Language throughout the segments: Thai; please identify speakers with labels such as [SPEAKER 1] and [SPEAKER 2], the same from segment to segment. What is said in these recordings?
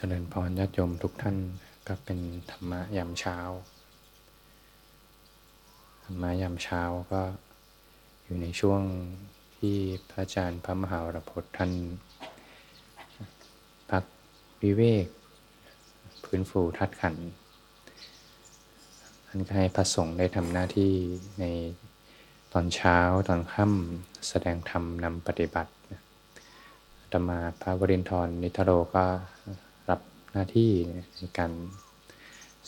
[SPEAKER 1] เจริญพรญาติโยมทุกท่านก็เป็นธรรมะยามเช้า ธรรมะยามเช้าก็อยู่ในช่วงที่พระอาจารย์พระมหาวรพจน์ท่านพักวิเวก พื้นฟูทัดขันท่านก็ให้พระสงฆ์ได้ทำหน้าที่ในตอนเช้าตอนค่ำแสดงธรรมนำปฏิบัติธรรมาพระวรินทรนิทโรก็รับห น้าที่ในการ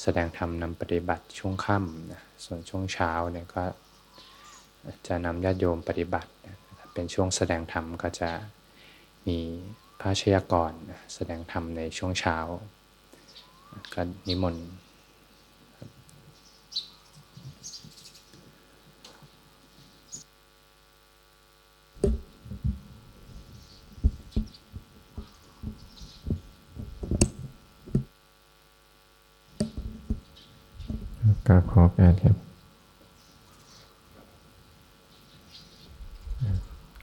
[SPEAKER 1] แสดงธรรมนำปฏิบัติช่วงค่ำนะส่วนช่วงเช้าเนี่ยก็จะนำญาติโยมปฏิบัติเป็นช่วงแสดงธรรมก็จะมีพระชยากรแสดงธรรมในช่วงเช้า ก็นิมนต์
[SPEAKER 2] กราบขอการครับ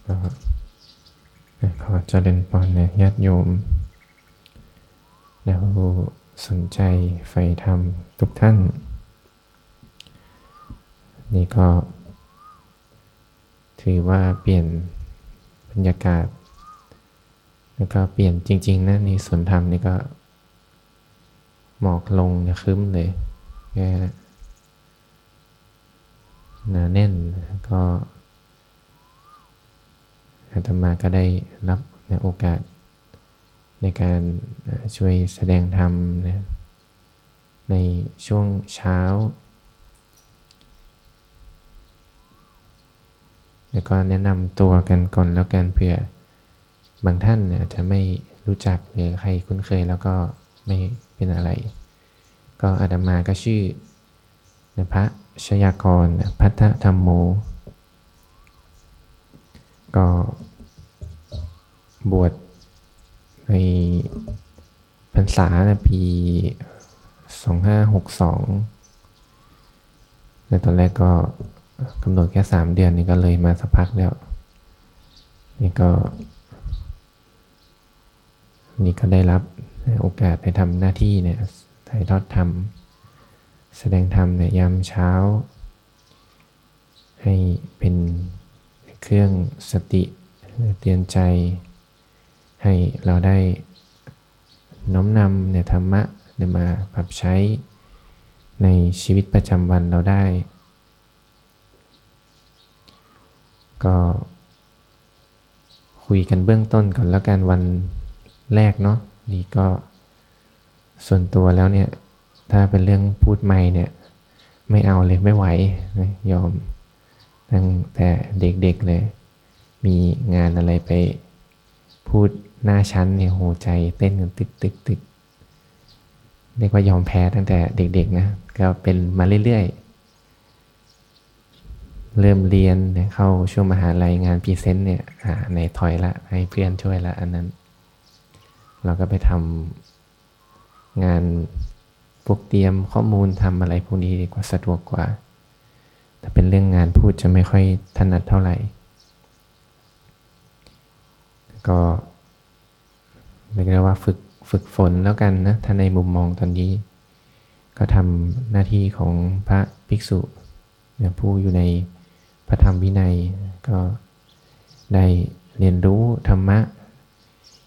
[SPEAKER 2] ก็ขอเจริญพรในญาติโยมแล้วสนใจใฝ่ธรรมทุกท่าน นี่ก็ถือว่าเปลี่ยนบรรยากาศ แล้วก็เปลี่ยนจริง ๆนะนี่สวนธรรมนี่ก็หมอกลงนะคึ้มเลยแค่ หนาแน่นก็อาตมาก็ได้รับโอกาสในการช่วยแสดงธรรมนะในช่วงเช้า แล้วก็แนะนำตัวกันก่อนแล้วกันเผื่อบางท่านอาจจะไม่รู้จักหรือใครคุ้นเคยแล้วก็ไม่เป็นอะไร ก็อาตมาก็ชื่อพระ ชยากรพัทธธรรมโม ก็บวชในพรรษาปี 2562ในตอนแรกก็กำหนดแค่ 3 เดือนนี่ก็เลยมาสักพักแล้ว นี่ก็ นี่ก็ได้รับโอกาสไปทำหน้าที่เนี่ยถ่ายทอดธรรม แสดงธรรมในยามเช้า ให้เป็นเครื่องสติเตือนใจ ให้เราได้น้อมนำเนี่ยธรรมะเนี่ยมาปรับใช้ในชีวิตประจำวันเราได้ ก็คุยกันเบื้องต้นก่อนแล้วกันวันแรกเนาะนี่ก็ส่วนตัวแล้วเนี่ย ถ้าเป็นเรื่องพูดไม่เนี่ย ไม่เอาเลยไม่ไหวยอมตั้งแต่เด็กๆเลย มีงานอะไรไปพูดหน้าชั้นเนี่ยโหใจเต้นกันตึกตึกตึกเรียกว่ายอมแพ้ตั้งแต่เด็ก ๆ นะ ก็เป็นมาเรื่อยๆ เริ่มเรียนเข้าช่วงมหาลัยงาน present เนี่ยในถอยละให้เพื่อนช่วยละอันนั้น เราก็ไปทำงาน พวกเตรียมข้อมูลทำอะไรพวกนี้ดีกว่าสะดวกกว่า แต่เป็นเรื่องงานพูดจะไม่ค่อยถนัดเท่าไหร่ ก็เรียกได้ว่าฝึกฝึกฝนแล้วกันนะ ถ้าในมุมมองตอนนี้ ก็ทำหน้าที่ของพระภิกษุผู้อยู่ในพระธรรมวินัยก็ได้เรียนรู้ธรรมะ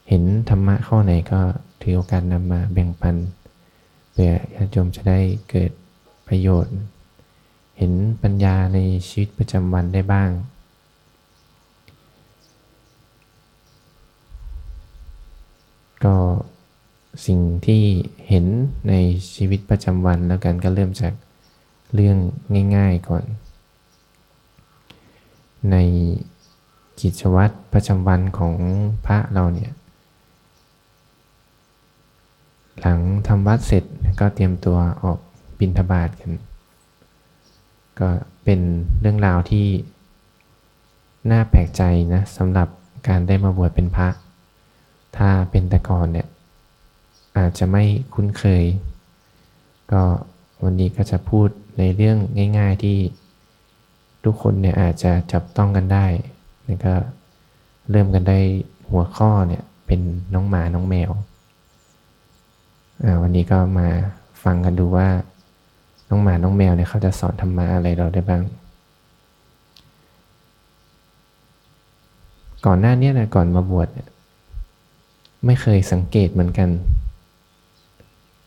[SPEAKER 2] เห็นธรรมะข้อไหนก็ถือโอกาสนำมาแบ่งปัน พื่อญาติโยมจะได้เกิดประโยชน์ เห็นปัญญาในชีวิตประจำวันได้บ้าง ก็สิ่งที่เห็นในชีวิตประจำวันแล้วกันก็เริ่มจากเรื่องง่ายๆก่อน ในกิจวัตรประจำวันของพระเราเนี่ย หลังทำวัดเสร็จก็เตรียมตัวออกบินทบาทกัน ก็เป็นเรื่องราวที่น่าแปลกใจนะสำหรับการได้มาบวชเป็นพระ ถ้าเป็นแต่ก่อนเนี่ยอาจจะไม่คุ้นเคย ก็วันนี้ก็จะพูดในเรื่องง่ายๆที่ทุกคนเนี่ยอาจจะจับต้องกันได้แล้วก็เริ่มกันได้หัวข้อเนี่ยเป็นน้องหมาน้องแมว วันนี้ก็มาฟังกันดูว่า น้องหมา น้องแมวเนี่ยเขาจะสอนธรรมะอะไรเราได้บ้าง ก่อนหน้านี้นะก่อนมาบวชเนี่ยไม่เคยสังเกตเหมือนกัน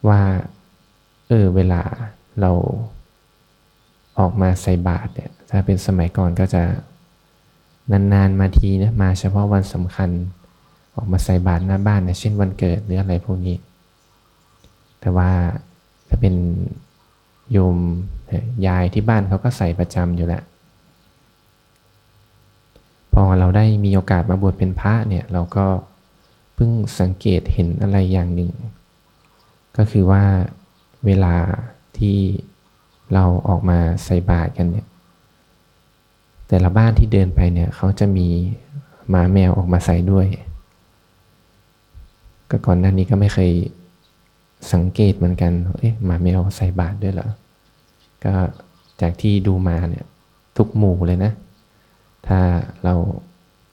[SPEAKER 2] ว่า เออ เวลาเราออกมาใส่บาตรเนี่ย ถ้าเป็นสมัยก่อนก็จะ นาน ๆ มาทีนะมาเฉพาะวันสำคัญ ออกมาใส่บาตรหน้าบ้านเนี่ยเช่นวันเกิดหรืออะไรพวกนี้ แต่ว่าถ้าเป็นโยมยายที่บ้านเขาก็ใส่ประจำอยู่แล้วพอเราได้มีโอกาสมาบวชเป็นพระเนี่ยเราก็เพิ่งสังเกตเห็นอะไรอย่างหนึ่ง ก็คือว่าเวลาที่เราออกมาใส่บาตรกันเนี่ยแต่ละบ้านที่เดินไปเนี่ยเขาจะมีหมาแมวออกมาใส่ด้วย ก็ก่อนหน้านี้ก็ไม่เคย สังเกตเหมือนกัน เอ๊ะหมาแมวใส่บาตรด้วยเหรอ ก็จากที่ดูมาเนี่ยทุกหมู่เลยนะ ถ้าเรา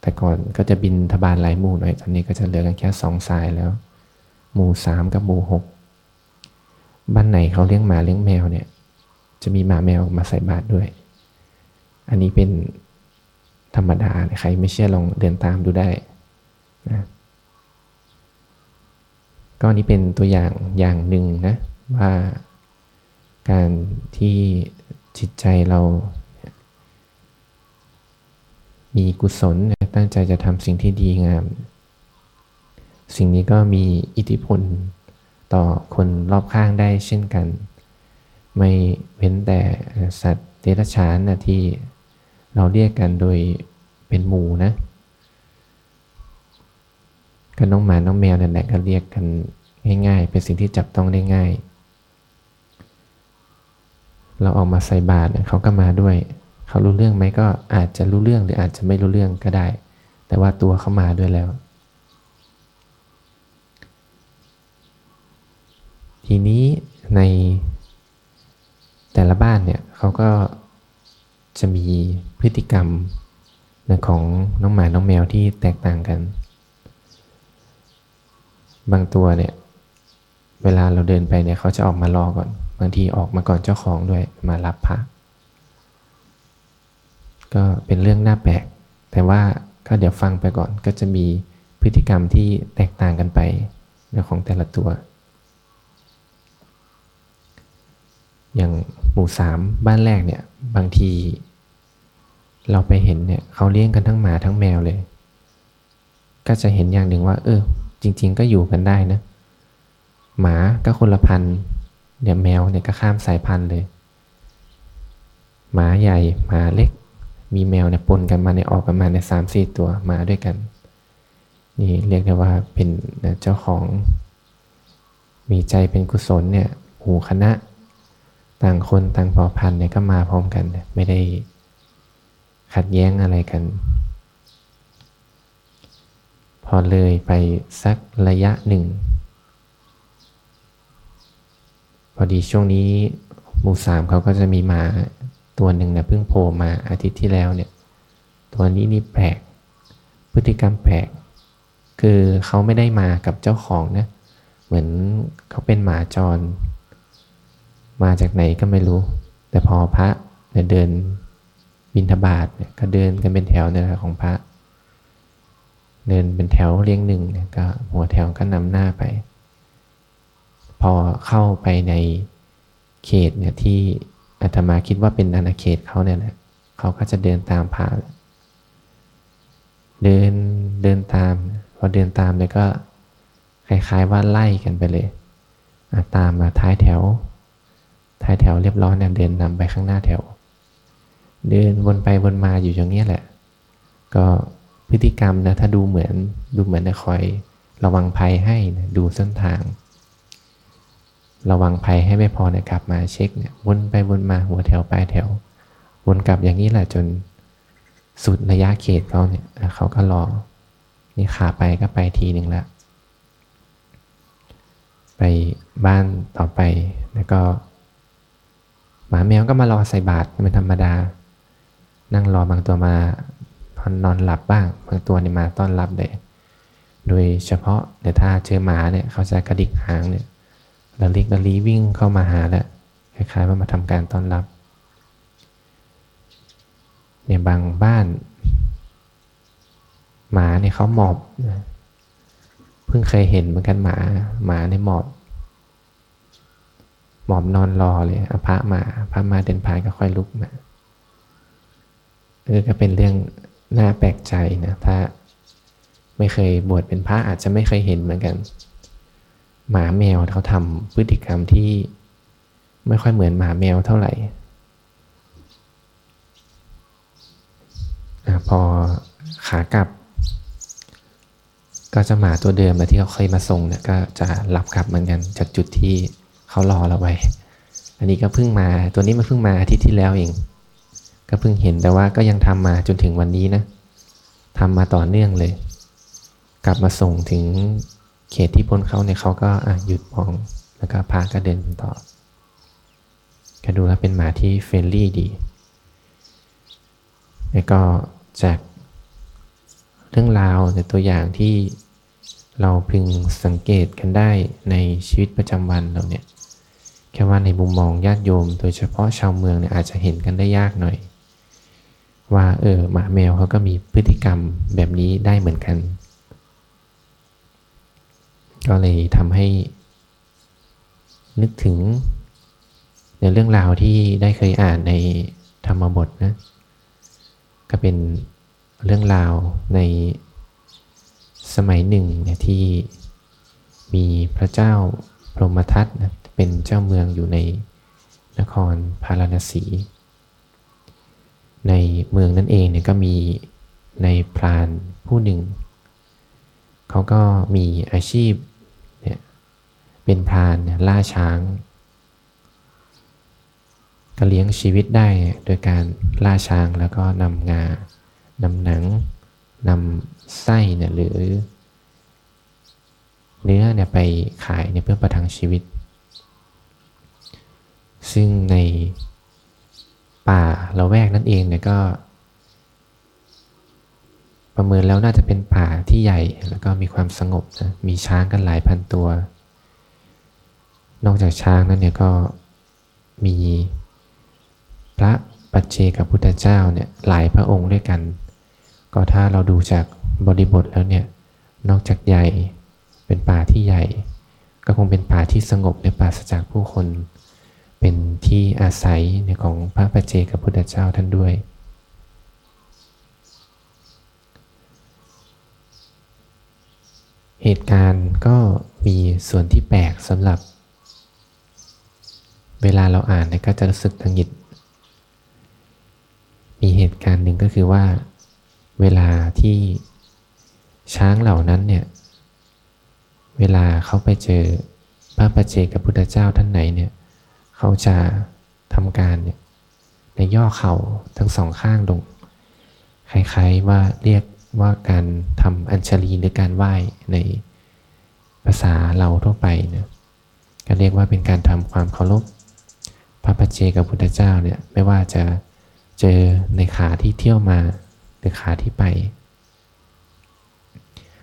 [SPEAKER 2] แต่ก่อนก็จะบินทบาทหลายหมู่หน่อย ตอนนี้ก็จะเหลือกันแค่สองสายแล้ว หมู่สามกับหมู่หกบ้านไหนเขาเลี้ยงหมาเลี้ยงแมวเนี่ย จะมีหมาแมวมาใส่บาตรด้วย อันนี้เป็นธรรมดาใครไม่เชื่อลองเดินตามดูได้นะ ก็นี้เป็นตัวอย่างอย่างหนึ่งนะว่าการที่จิตใจเรา มีกุศลตั้งใจจะทำสิ่งที่ดีงาม สิ่งนี้ก็มีอิทธิพลต่อคนรอบข้างได้เช่นกัน ไม่เว้นแต่สัตว์เดรัจฉานนะที่เราเรียกกันโดยเป็นหมู่นะ ก็น้องหมาน้องแมวนั่นแหละก็เรียกกันง่ายๆ เป็นสิ่งที่จับต้องได้ง่าย เราออกมาใส่บาตรเขาก็มาด้วย เขารู้เรื่องไหมก็อาจจะรู้เรื่องหรืออาจจะไม่รู้เรื่องก็ได้ แต่ว่าตัวเขามาด้วยแล้ว ทีนี้ในแต่ละบ้านเนี่ยเขาก็จะมีพฤติกรรมของน้องหมาน้องแมวที่แตกต่างกัน บางตัวเนี่ย เวลาเราเดินไปเนี่ยเขาจะออกมารอก่อน บางทีออกมาก่อนเจ้าของด้วยมารับพระก็เป็นเรื่องน่าแปลก แต่ว่าก็เดี๋ยวฟังไปก่อนก็จะมีพฤติกรรมที่แตกต่างกันไปในของแต่ละตัว อย่างหมู่สามบ้านแรกเนี่ยบางที เราไปเห็นเนี่ยเขาเลี้ยงกันทั้งหมาทั้งแมวเลย ก็จะเห็นอย่างหนึ่งว่า เออ จริง ๆ ก็อยู่กันได้นะ หมาก็คนละพันเนี่ยแมวเนี่ยก็ข้ามสายพันธุ์เลย หมาใหญ่หมาเล็ก มีแมวเนี่ยปนกันมาในออกกันมาในสามสี่ตัวมาด้วยกัน นี่เรียกได้ว่าเป็นเจ้าของ มีใจเป็นกุศลเนี่ยหูคณะ ต่างคนต่างพอพันเนี่ยก็มาพร้อมกัน ไม่ได้ขัดแย้งอะไรกัน พอเลยไปสักระยะหนึ่ง พอดีช่วงนี้หมู่สามเขาก็จะมีมาตัวหนึ่งนะเพิ่งโผล่มาอาทิตย์ที่แล้วเนี่ย ตัวนี้นี่แปลก พฤติกรรมแปลก คือเขาไม่ได้มากับเจ้าของนะ เหมือนเขาเป็นหมาจร มาจากไหนก็ไม่รู้ แต่พอพระเดินบินทบาทเนี่ยก็เดินกันเป็นแถวเนี่ยของพระ เดินเป็นแถวเรียงหนึ่งเนี่ยก็หัวแถวก็นำหน้าไป พอเข้าไปในเขตเนี่ยที่อาตมาคิดว่าเป็นอาณาเขตเขาเนี่ยแหละเขาก็จะเดินตามพระเดินเดินตาม พอเดินตามเลยก็คล้ายๆว่าไล่กันไปเลยตามมาท้ายแถว ท้ายแถวเรียบร้อยเนี่ยเดินนำไปข้างหน้าแถว เดินวนไปวนมาอยู่อย่างนี้แหละ ก็ พฤติกรรมนะถ้าดูเหมือนดูเหมือนจะคอยระวังภัยให้นะดูเส้นทาง ระวังภัยให้ไม่พอเนี่ยกลับมาเช็คเนี่ยวนไปวนมาหัวแถวปลายแถว วนกลับอย่างนี้แหละจนสุดระยะเขตเขาเนี่ยเขาก็รอ นี่ขาไปก็ไปทีหนึ่งแล้ว ไปบ้านต่อไปแล้วก็ หมาแมวก็มารอใส่บาตรเป็นธรรมดา นั่งรอบางตัวมา นอนหลับบ้างบางตัวนี่มาต้อนรับเลยโดยเฉพาะเนี่ยถ้าเจอหมาเนี่ยเขาจะกระดิกหางเนี่ยละลิกละลีวิ่งเข้ามาหาแล้วคล้ายๆว่ามาทำการต้อนรับเนี่ยบางบ้าน หมาเนี่ยเขาหมอบเพิ่งเคยเห็นเหมือนกันหมาหมาในหมอบหมอบนอนรอเลยพระมาพระมาเดินผ่านก็ค่อยลุกมาเออก็เป็นเรื่อง น่าแปลกใจนะถ้าไม่เคยบวชเป็นพระอาจจะไม่เคยเห็นเหมือนกัน หมาแมวเขาทำพฤติกรรมที่ไม่ค่อยเหมือนหมาแมวเท่าไหร่พอขากลับ ก็จะหมาตัวเดิมที่เขาเคยมาส่งเนี่ยก็จะรับกลับเหมือนกันจากจุดที่เขารอเราไว้ อันนี้ก็เพิ่งมาตัวนี้มันเพิ่งมาอาทิตย์ที่แล้วเอง ก็เพิ่งเห็นแต่ว่าก็ยังทำมาจนถึงวันนี้นะทำมาต่อเนื่องเลย กลับมาส่งถึงเขตที่พ้นเขาเนี่ยเขาก็หยุดมองแล้วก็พาก็เดินต่อก็ดูแล้วเป็นหมาที่ friendly ดี แล้วก็จากเรื่องราวในตัวอย่างที่เราพึงสังเกตกันได้ในชีวิตประจำวันเราเนี่ย แค่ว่าในมุมมองญาติโยม โดยเฉพาะชาวเมืองเนี่ยอาจจะเห็นกันได้ยากหน่อย ว่าเออหมาแมวเขาก็มีพฤติกรรมแบบนี้ได้เหมือนกัน ก็เลยทำให้นึกถึง ในเรื่องราวที่ได้เคยอ่านในธรรมบทนะก็เป็นเรื่องราวในสมัยหนึ่งเนี่ยที่มีพระเจ้าพรหมทัตนะเป็นเจ้าเมืองอยู่ในนครพาราณสี ในเมืองนั่นเองเนี่ยก็มีในพรานผู้หนึ่ง เขาก็มีอาชีพเนี่ยเป็นพรานล่าช้าง ก็เลี้ยงชีวิตได้โดยการล่าช้างแล้วก็นำงานำหนังนำไส้เนี่ยหรือ เนื้อเนี่ยไปขายเนี่ยเพื่อประทังชีวิต ซึ่งใน ละแวกนั่นเองเนี่ยก็ ประเมินแล้วน่าจะเป็นป่าที่ใหญ่แล้วก็มีความสงบนะมีช้างกันหลายพันตัว นอกจากช้างนั้นเนี่ยก็มีพระปัจเจกับพุทธเจ้าเนี่ยหลายพระองค์ด้วยกัน ก็ถ้าเราดูจากบริบทแล้วเนี่ยนอกจากใหญ่เป็นป่าที่ใหญ่ ก็คงเป็นป่าที่สงบในป่าสจากผู้คน เป็นที่อาศัยของพระปัจเจกับพุทธเจ้าท่านด้วย เหตุการณ์ก็มีส่วนที่แปลกสำหรับ เวลาเราอ่านเนี่ยก็จะรู้สึกตังหิด มีเหตุการณ์หนึ่งก็คือว่า เวลาที่ช้างเหล่านั้นเนี่ย เวลาเขาไปเจอพระประเจกับพุทธเจ้าท่านไหนเนี่ย เขาจะทำการเนี่ยในย่อเข่าทั้งสองข้างลง คล้ายๆว่าเรียกว่าการทำอัญชลีหรือการไหว้ในภาษาเราทั่วไปเนี่ยก็เรียกว่าเป็นการทำความเคารพพระปัจเจกับพุทธเจ้าเนี่ยไม่ว่าจะเจอในขาที่เที่ยวมาหรือขาที่ไป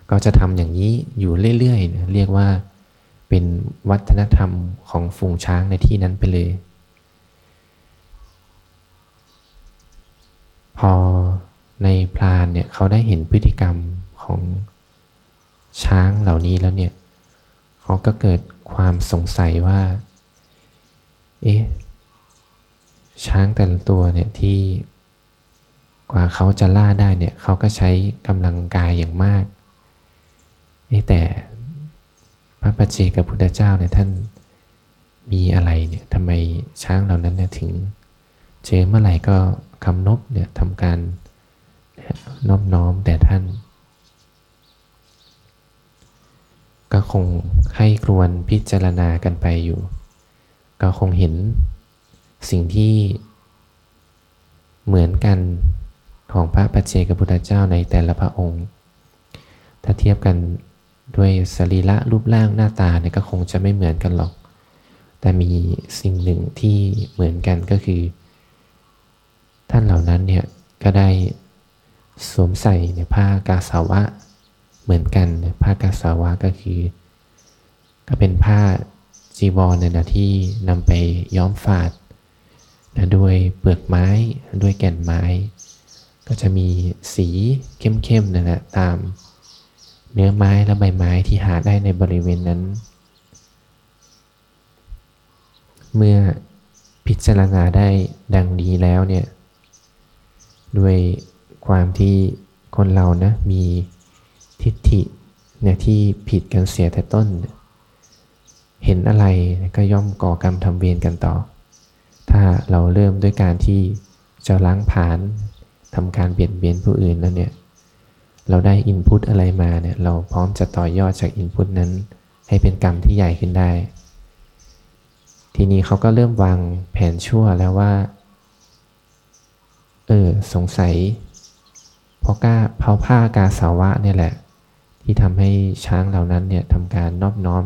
[SPEAKER 2] ก็จะทำอย่างนี้อยู่เรื่อยๆนะเรียกว่า เป็นวัฒนธรรมของฝูงช้างในที่นั้นไปเลย พอในพรานเนี่ยเขาได้เห็นพฤติกรรมของช้างเหล่านี้แล้วเนี่ยเขาก็เกิดความสงสัยว่า เอ๊ะ ช้างแต่ละตัวเนี่ยที่กว่าเขาจะล่าได้เนี่ยเขาก็ใช้กำลังกายอย่างมาก แต่ ระปัจเจกับพุทธเจ้าเนี่ยท่านมีอะไรเนี่ยทำไมช้างเหล่านั้นเนี่ยถึง เจอเมื่อไหร่ก็คำนบเนี่ยทำการน้อบน้อมแต่ท่าน ก็คงให้ครวนพิจารณากันไปอยู่ ก็คงเห็นสิ่งที่เหมือนกันของพระปัจเจกพุทธเจ้าในแต่ละพระองค์ ถ้าเทียบกัน ด้วยสรีระรูปร่างหน้าตาเนี่ยก็คงจะไม่เหมือนกันหรอก แต่มีสิ่งหนึ่งที่เหมือนกันก็คือ ท่านเหล่านั้นเนี่ยก็ได้สวมใส่ในผ้ากาสาวะเหมือนกันผ้ากาสาวะก็คือ ก็เป็นผ้าจีวรเนี่ยนะที่นำไปย้อมฝาดนะด้วยเปลือกไม้ด้วยแก่นไม้ ก็จะมีสีเข้มๆนะนะตาม เนื้อไม้และใบไม้ที่หาได้ในบริเวณนั้น เมื่อพิจารณาได้ดังนี้แล้วเนี่ย ด้วยความที่คนเรานะมีทิฏฐิเนี่ยที่ผิดกันเสียแต่ต้น เห็นอะไรก็ย่อมก่อกรรมทำเวรกันต่อ ถ้าเราเริ่มด้วยการที่จะล้างผาญทำการเบียดเบียนผู้อื่นแล้วเนี่ย เราได้อินพุตอะไรมาเนี่ยเราพร้อมจะต่อยอดจากอินพุตนั้น ให้เป็นกรรมที่ใหญ่ขึ้นได้ ทีนี้เขาก็เริ่มวางแผนชั่วแล้วว่า เออสงสัยเพราะก้าเพราผ้ากาสาวะเนี่ยแหละ ที่ทำให้ช้างเหล่านั้นเนี่ยทำการนอบน้อม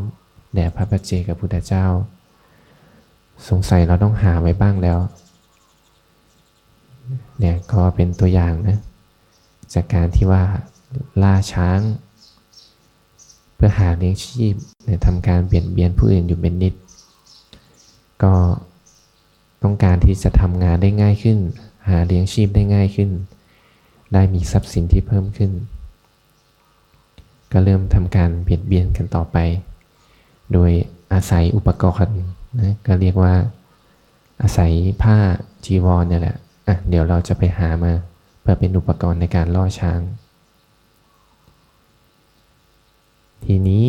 [SPEAKER 2] แด่พระปัจเจกับพุทธเจ้า สงสัยเราต้องหาไว้บ้างแล้ว เนี่ยก็เป็นตัวอย่างนะจากการที่ว่า ล่าช้าง เพื่อหาเลี้ยงชีพเนี่ยทำการเบียดเบียนผู้อื่นอยู่เป็นนิด ก็ต้องการที่จะทำงานได้ง่ายขึ้น หาเลี้ยงชีพได้ง่ายขึ้น ได้มีทรัพย์สินที่เพิ่มขึ้น ก็เริ่มทำการเบียดเบียนกันต่อไป โดยอาศัยอุปกรณ์นะก็เรียกว่าอาศัยผ้าจีวรเนี่ยแหละอะเดี๋ยวเราจะไปหามาเพื่อเป็นอุปกรณ์ในการล่อช้าง ทีนี้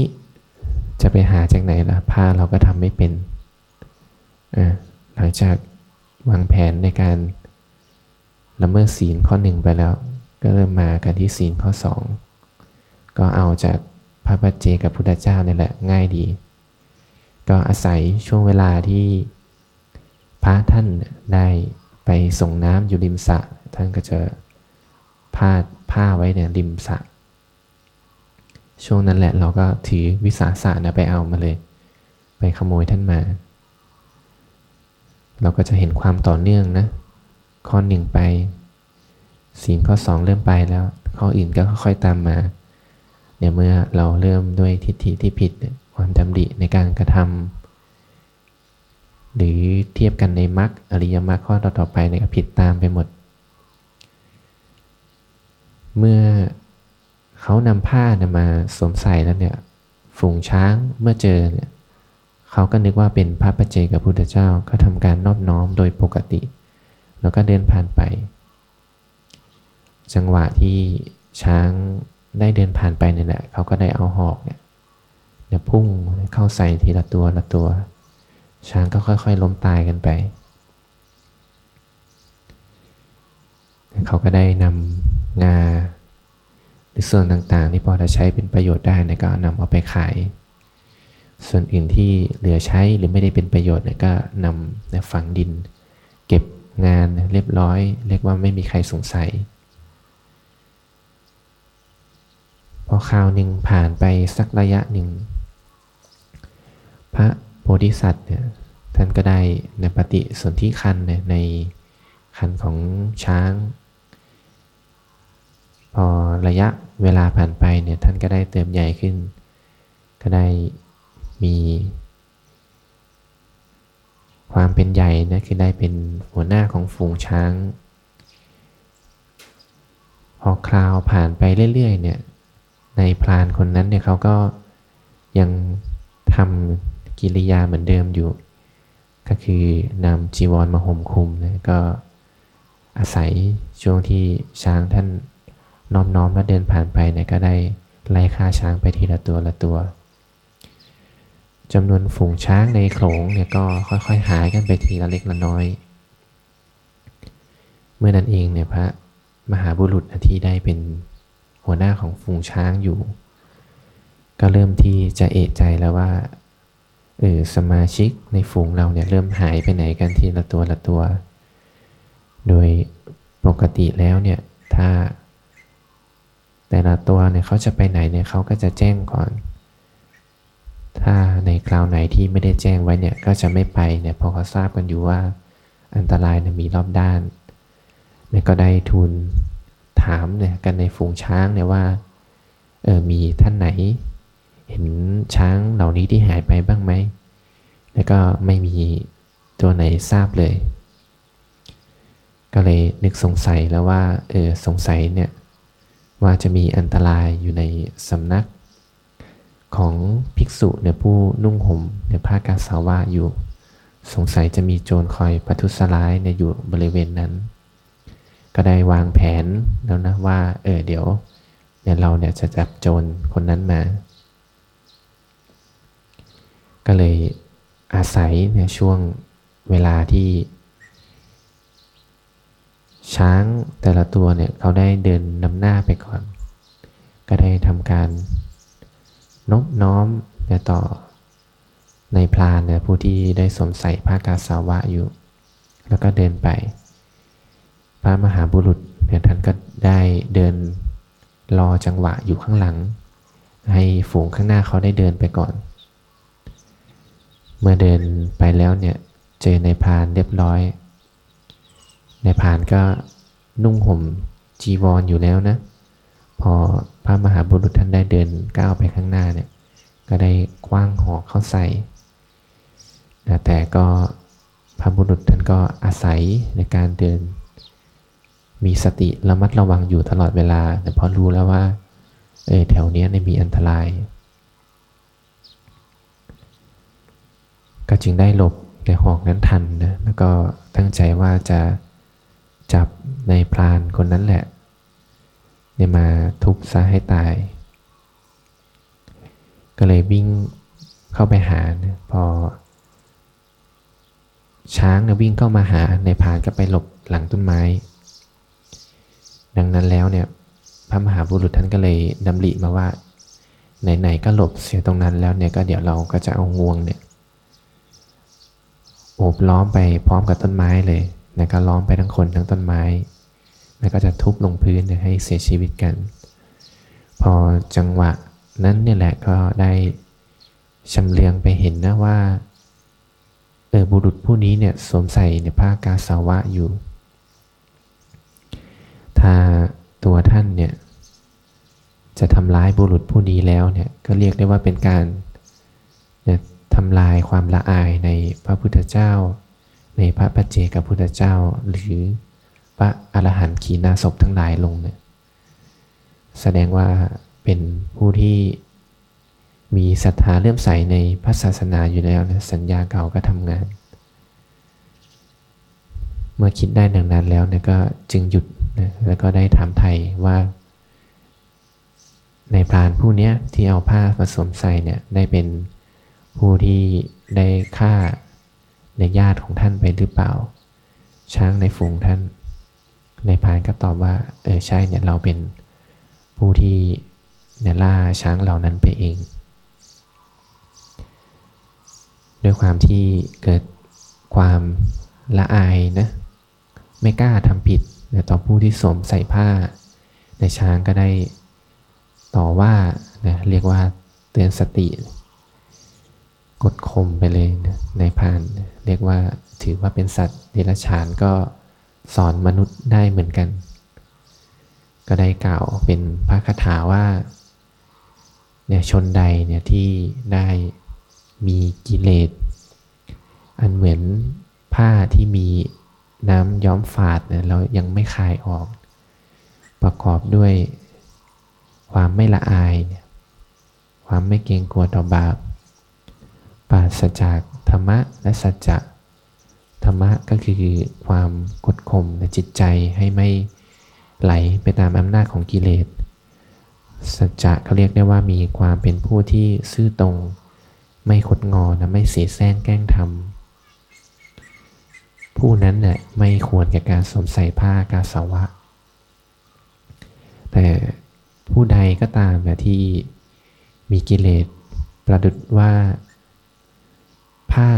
[SPEAKER 2] จะไปหาจากไหนล่ะผ้าเราก็ทำไม่เป็นหลังจากวางแผนในการละเมิดศีลข้อหนึ่งไปแล้ว ก็เริ่มมากันที่ศีลข้อสองก็เอาจากพระปัจเจกับพุทธเจ้านี่แหละง่ายดี ก็อาศัยช่วงเวลาที่พระท่านได้ไปส่งน้ำอยู่ริมสระท่านก็จะพาดผ้าไว้เนี่ยริมสระ ช่วงนั้นแหละเราก็ถือวิสาสะนะไปเอามาเลย ไปขโมยท่านมา เราก็จะเห็นความต่อเนื่องนะ ข้อหนึ่งไปศีลข้อสองเริ่มไปแล้ว ข้ออื่นก็ค่อยๆตามมาเนี่ยเมื่อเราเริ่มด้วยทิฏฐิที่ผิดความดำริในการกระทำหรือเทียบกันในมรรคอริยมรรคข้อต่อไปเนี่ยผิดตามไปหมด เมื่อ เขานำผ้านะมาสวมใส่แล้วเนี่ย ฝูงช้างเมื่อเจอเนี่ยเขาก็นึกว่าเป็นพระปัจเจกับพุทธเจ้าก็ทำการนอบน้อมโดยปกติ แล้วก็เดินผ่านไป จังหวะที่ช้างได้เดินผ่านไปเนี่ยแหละเขาก็ได้เอาหอกเนี่ยเดี๋ยวพุ่งเข้าใส่ทีละตัวละตัว ช้างก็ค่อยๆ ล้มตายกันไป เขาก็ได้นำงา หรือส่วนต่างๆ ที่พอจะใช้เป็นประโยชน์ได้นี่ยก็นำเอาไปขาย ส่วนอื่นที่เหลือใช้หรือไม่ได้เป็นประโยชน์นก็นำนฝังดิน เก็บงานเรียบร้อย เรียกว่าไม่มีใครสงสัย พอคราวหนึ่งผ่านไปสักระยะหนึ่ง พระโพธิสัตว์เนี่ยท่านก็ได้ในปฏิสนธิคันนในคันของช้าง พอระยะ เวลาผ่านไปเนี่ยท่านก็ได้เติมใหญ่ขึ้น ก็ได้มี ความเป็นใหญ่นะคือได้เป็นหัวหน้าของฝูงช้าง พอคราวผ่านไปเรื่อยๆเนี่ยในพรานคนนั้นเนี่ยเขาก็ยังทำกิริยาเหมือนเดิมอยู่ ก็คือนำจีวรมาห่มคุมนะก็อาศัยช่วงที่ช้างท่าน น้อมน้อมแล้วเดินผ่านไปเนี่ยก็ได้ไล่ฆ่าช้างไปทีละตัวละตัวจำนวนฝูงช้างในโขลงเนี่ยก็ค่อยๆหายกันไปทีละเล็กละน้อย เมื่อนั้นเองเนี่ยพระมหาบุรุษที่ได้เป็นหัวหน้าของฝูงช้างอยู่ ก็เริ่มที่จะเอะใจแล้วว่าเออสมาชิกในฝูงเราเนี่ยเริ่มหายไปไหนกันทีละตัวละตัว โดยปกติแล้วเนี่ยถ้า แต่ละตัวเนี่ยเขาจะไปไหนเนี่ยเขาก็จะแจ้งก่อน ถ้าในคราวไหนที่ไม่ได้แจ้งไว้เนี่ยก็จะไม่ไปเนี่ยพอเขาทราบกันอยู่ว่าอันตรายเนี่ยมีรอบด้านเนี่ยก็ได้ทุนถามเนี่ยกันในฝูงช้างเนี่ยว่าเออมีท่านไหน เห็นช้างเหล่านี้ที่หายไปบ้างไหม แล้วก็ไม่มีตัวไหนทราบเลย ก็เลยนึกสงสัยแล้วว่าเออสงสัยเนี่ย ว่าจะมีอันตรายอยู่ในสำนักของภิกษุเนี่ยผู้นุ่งห่มในผ้ากาสาวะอยู่ สงสัยจะมีโจรคอยประทุษร้ายเนี่ยอยู่บริเวณนั้น ก็ได้วางแผนแล้วนะว่า เออเดี๋ยวเนี่ยเราเนี่ยจะจับโจรคนนั้นมา ก็เลยอาศัยในช่วงเวลาที่ ช้างแต่ละตัวเนี่ยเขาได้เดินนำหน้าไปก่อน ก็ได้ทำการนบน้อมเนี่ยต่อในพรานเนี่ยผู้ที่ได้สวมใส่ผ้ากาสาวะอยู่ แล้วก็เดินไป พระมหาบุรุษเนี่ยท่านก็ได้เดินรอจังหวะอยู่ข้างหลัง ให้ฝูงข้างหน้าเขาได้เดินไปก่อน เมื่อเดินไปแล้วเนี่ยเจอในพรานเรียบร้อย ในพานก็นุ่งห่มจีวรออยู่แล้วนะ พอพระมหาบุรุษท่านได้เดินก้าวไปข้างหน้าเนี่ย ก็ได้คว้างหอกเข้าใส่นะแต่ก็พระบุรุษท่านก็อาศัยในการเดิน มีสติระมัดระวังอยู่ตลอดเวลา แต่พอรู้แล้วว่าเออแถวเนี้ยมีอันตราย ก็จึงได้หลบในหอกนั้นทันนะแล้วก็ตั้งใจว่าจะ จับในพรานคนนั้นแหละเนี่ยมาทุบซะให้ตาย ก็เลยวิ่งเข้าไปหานะพอ ช้างเนี่ยวิ่งเข้ามาหาในพรานก็ไปหลบหลังต้นไม้ ดังนั้นแล้วเนี่ยพระมหาบุรุษท่านก็เลยดำริมาว่า ไหนๆก็หลบเสียตรงนั้นแล้วเนี่ยก็เดี๋ยวเราก็จะเอางวงเนี่ยโอบล้อมไปพร้อมกับต้นไม้เลย นะก็ล้อมไปทั้งคนทั้งต้นไม้แล้วก็จะทุบลงพื้นเนี่ยให้เสียชีวิตกัน พอจังหวะนั้นเนี่ยแหละก็ได้ชำเลืองไปเห็นนะว่าเออบุรุษผู้นี้เนี่ยสวมใส่ในผ้ากาสาวะอยู่ ถ้าตัวท่านเนี่ยจะทำร้ายบุรุษผู้นี้แล้วเนี่ยก็เรียกได้ว่าเป็นการเนี่ยทำลายความละอายในพระพุทธเจ้า ในพระปัจเจกพุทธเจ้า หรือพระอรหันต์ขีณาศพทั้งหลายลงเนี่ยแสดงว่าเป็นผู้ที่มีศรัทธาเลื่อมใสในพระศาสนาอยู่แล้วนะสัญญาเก่าก็ทำงาน เมื่อคิดได้ดังนั้นแล้วเนี่ยก็จึงหยุดนะแล้วก็ได้ถามไทยว่า ในพรานผู้นี้ที่เอาผ้ามาสวมใส่เนี่ยได้เป็นผู้ที่ได้ฆ่า ในญาติของท่านไปหรือเปล่า ช้างในฝูงท่าน ในพานก็ตอบว่าเออใช่เนี่ยเราเป็นผู้ที่เนี่ยล่าช้างเหล่านั้นไปเอง ด้วยความที่เกิดความละอายนะไม่กล้าทำผิดต่อผู้ที่สวมใส่ผ้าในช้างก็ได้ต่อว่านะเรียกว่าเตือนสติ กดข่มไปเลยนะในพาน เรียกว่าถือว่าเป็นสัตว์เดรัจฉานก็สอนมนุษย์ได้เหมือนกัน ก็ได้กล่าวเป็นพระคาถาว่าเนี่ยชนใดเนี่ยที่ได้มีกิเลสอันเหมือนผ้าที่มีน้ำย้อมฝาดเนี่ยเรายังไม่คายออก ประกอบด้วยความไม่ละอายเนี่ยความไม่เกรงกลัวต่อบาปปราศจาก ธรรมะและสัจจะธรรมะก็คือความกดข่มในจิตใจให้ไม่ไหลไปตามอำนาจของกิเลส สัจจะเขาเรียกได้ว่ามีความเป็นผู้ที่ซื่อตรง ไม่คดงอนะไม่เสียแซงแกล้งทำผู้นั้นเนะ่ยไม่ควรแก่การสวมใส่ผ้ากาสาวะ แต่ผู้ใดก็ตามนะที่มีกิเลสประดุดว่า ผ้า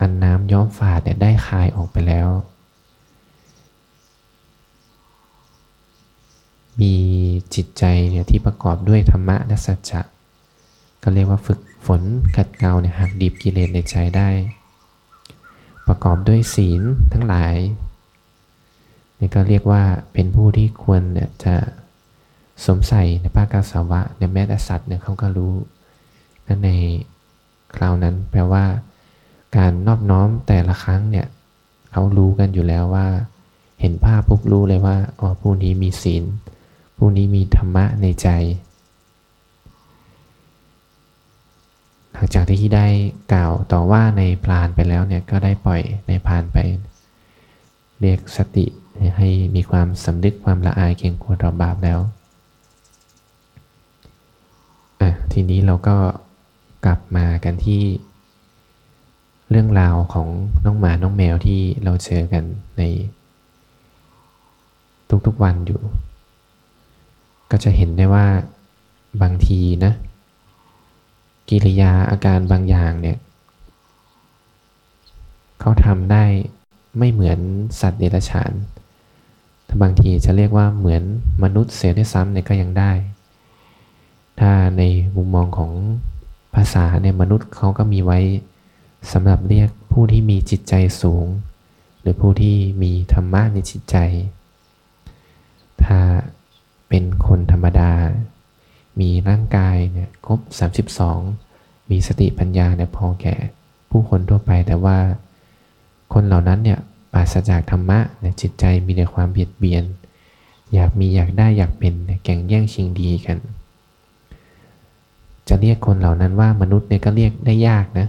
[SPEAKER 2] อันน้ำย้อมฝาดเนี่ยได้คายออกไปแล้ว มีจิตใจเนี่ยที่ประกอบด้วยธรรมะและสัจจะก็เรียกว่าฝึกฝนขัดเกลาเนี่ยหักดิบกิเลสในใจได้ ประกอบด้วยศีลทั้งหลายนี่ก็เรียกว่าเป็นผู้ที่ควรเนี่ยจะสมใส่ในผ้ากาสาวะในแม้แต่สัตว์เนี่ยเขาก็รู้นั่นในคราวนั้นแปลว่า การนอบน้อมแต่ละครั้งเนี่ยเขารู้กันอยู่แล้วว่า เห็นภาพปุ๊บรู้เลยว่าอ๋อผู้นี้มีศีล ผู้นี้มีธรรมะในใจ หลังจากที่ได้กล่าวต่อว่าในพรานไปแล้วเนี่ยก็ได้ปล่อยในพรานไป เรียกสติให้มีความสำนึกความละอายเกรงกลัวต่อบาปแล้วอะทีนี้เราก็กลับมากันที่ เรื่องราวของน้องหมาน้องแมวที่เราเจอกันในทุกๆวันอยู่ ก็จะเห็นได้ว่าบางทีนะ กิริยาอาการบางอย่างเนี่ยเขาทำได้ไม่เหมือนสัตว์เดรัจฉานถ้าบางทีจะเรียกว่าเหมือนมนุษย์เสียด้วยซ้ำเนี่ยก็ยังได้ ถ้าในมุมมองของภาษาเนี่ยมนุษย์เขาก็มีไว้ สำหรับเรียกผู้ที่มีจิตใจสูง หรือผู้ที่มีธรรมะในจิตใจ ถ้าเป็นคนธรรมดา มีร่างกายเนี่ยครบ 32 มีสติปัญญาเนี่ยพอแก่ผู้คนทั่วไปแต่ว่าคนเหล่านั้นเนี่ยปราศจากธรรมะเนี่ยจิตใจมีแต่ความเบียดเบียน อยากมีอยากได้อยากเป็นแข่งแย่งชิงดีกัน จะเรียกคนเหล่านั้นว่ามนุษย์เนี่ยก็เรียกได้ยากนะ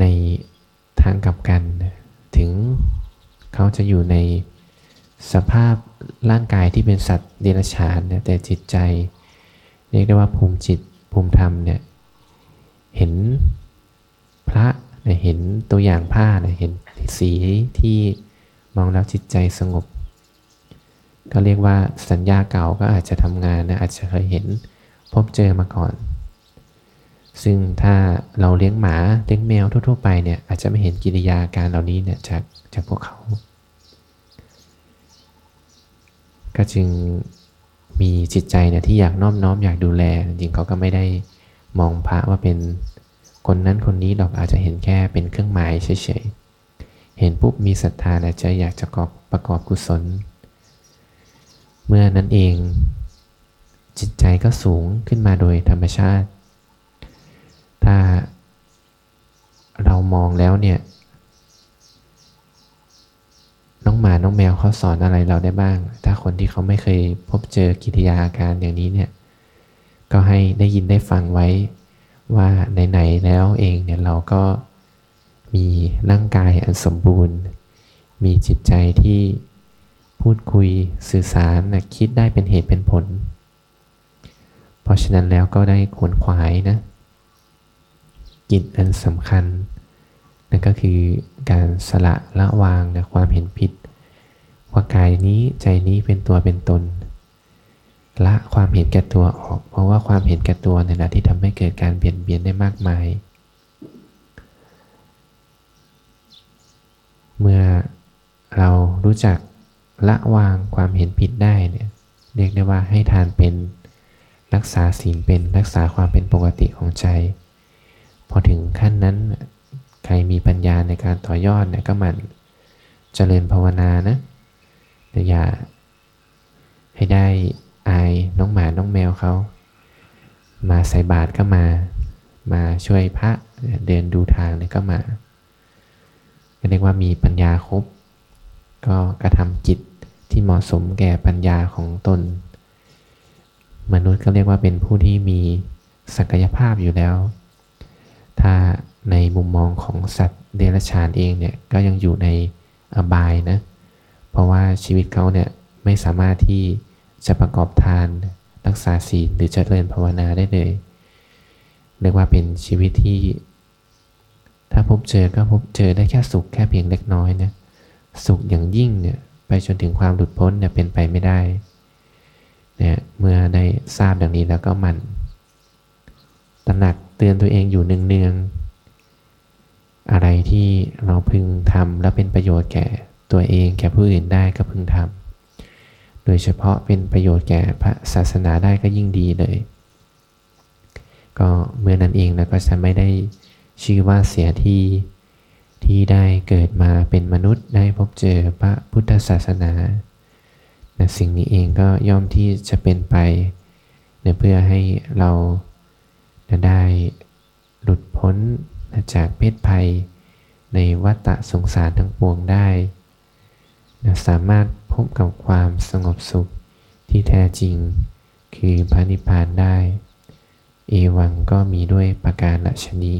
[SPEAKER 2] ในทางกลับกัน ถึงเขาจะอยู่ในสภาพร่างกายที่เป็นสัตว์เดรัจฉานเนี่ยแต่จิตใจ เรียกได้ว่าภูมิจิตภูมิธรรมเนี่ยเห็นพระเห็นตัวอย่างผ้าเห็นสีที่มองแล้วจิตใจสงบ ก็เรียกว่าสัญญาเก่าก็อาจจะทำงานนะอาจจะเคยเห็นพบเจอมาก่อน ซึ่งถ้าเราเลี้ยงหมาเลี้ยงแมวทั่ว ๆ ไปเนี่ยอาจจะไม่เห็นกิริยาการเหล่านี้เนี่ยจากจากพวกเขา ก็จึงมีจิตใจเนี่ยที่อยากน้อมน้อมอยากดูแล จริงเขาก็ไม่ได้มองพระว่าเป็นคนนั้นคนนี้ดอกอาจจะเห็นแค่เป็นเครื่องหมายเฉยๆ เห็นปุ๊บมีศรัทธาแต่ใจอยากจะกอบประกอบกุศล เมื่อนั้นเองจิตใจก็สูงขึ้นมาโดยธรรมชาติถ้าเราม องแล้วเนี่ย น้องหมาน้องแมวเขาสอนอะไรเราได้บ้าง ถ้าคนที่เขาไม่เคยพบเจอกิริยาอาการอย่างนี้เนี่ย ก็ให้ได้ยินได้ฟังไว้ว่าไหนๆแล้วเองเนี่ยเราก็มีร่างกายอันสมบูรณ์ มีจิตใจที่พูดคุยสื่อสารนะคิดได้เป็นเหตุเป็นผล เพราะฉะนั้นแล้วก็ได้ขวนขวายนะ กิจอันสำคัญ นั่นก็คือการสละละวางนะความเห็นผิด ว่ากายนี้ใจนี้เป็นตัวเป็นตน ละความเห็นแก่ตัวออก เพราะว่าความเห็นแก่ตัวเนี่ยนะที่ทำให้เกิดการเปลี่ยนเบียนได้มากมาย เมื่อเรารู้จักละวางความเห็นผิดได้เนี่ยเรียกได้ว่าให้ทานเป็นรักษาศีลเป็นรักษาความเป็นปกติของใจ พอถึงขั้นนั้น ใครมีปัญญาในการต่อยอดเนี่ยก็มันเจริญภาวนานะแต่อย่าให้ได้อายน้องหมาน้องแมวเขามาใส่บาตรก็มา มาช่วยพระเดินดูทางเนี่ยก็มาก็เรียกว่ามีปัญญาครบ ก็กระทำจิตที่เหมาะสมแก่ปัญญาของตน มนุษย์ก็เรียกว่าเป็นผู้ที่มีศักยภาพอยู่แล้ว ถ้า ในมุมมองของสัตว์เดรัจฉานเองเนี่ยก็ยังอยู่ในอบายนะเพราะว่าชีวิตเขาเนี่ยไม่สามารถที่จะประกอบทานรักษาศีลหรือจเจริญภาวนาได้เลยเรียกว่าเป็นชีวิตที่ ถ้าพบเจอก็พบเจอได้แค่สุขแค่เพียงเล็กน้อยนะสุขอย่างยิ่งเนี่ยไปจนถึงความหลุดพ้นเนี่ยเป็นไปไม่ได้เนี่ยเมื่อได้ทราบดังนี้แล้วก็มันตระหนักเตือนตัวเองอยู่เนืองๆ อะไรที่เราพึงทำและเป็นประโยชน์แก่ตัวเองแก่ผู้อื่นได้ก็พึงทำโดยเฉพาะเป็นประโยชน์แก่พระศาสนาได้ก็ยิ่งดีเลย ก็เมื่อนั้นเองแล้วก็จะไม่ได้ชื่อว่าเสียที่ที่ได้เกิดมาเป็นมนุษย์ได้พบเจอพระพุทธศาสนาสิ่งนี้เองก็ย่อมที่จะเป็นไปเพื่อให้เราจะได้หลุดพ้น จากเพศภัยในวัฏสงสารทั้งปวงได้นะสามารถพบกับความสงบสุขที่แท้จริง คือพระนิพพานได้ เอวังก็มีด้วยประการละชนี้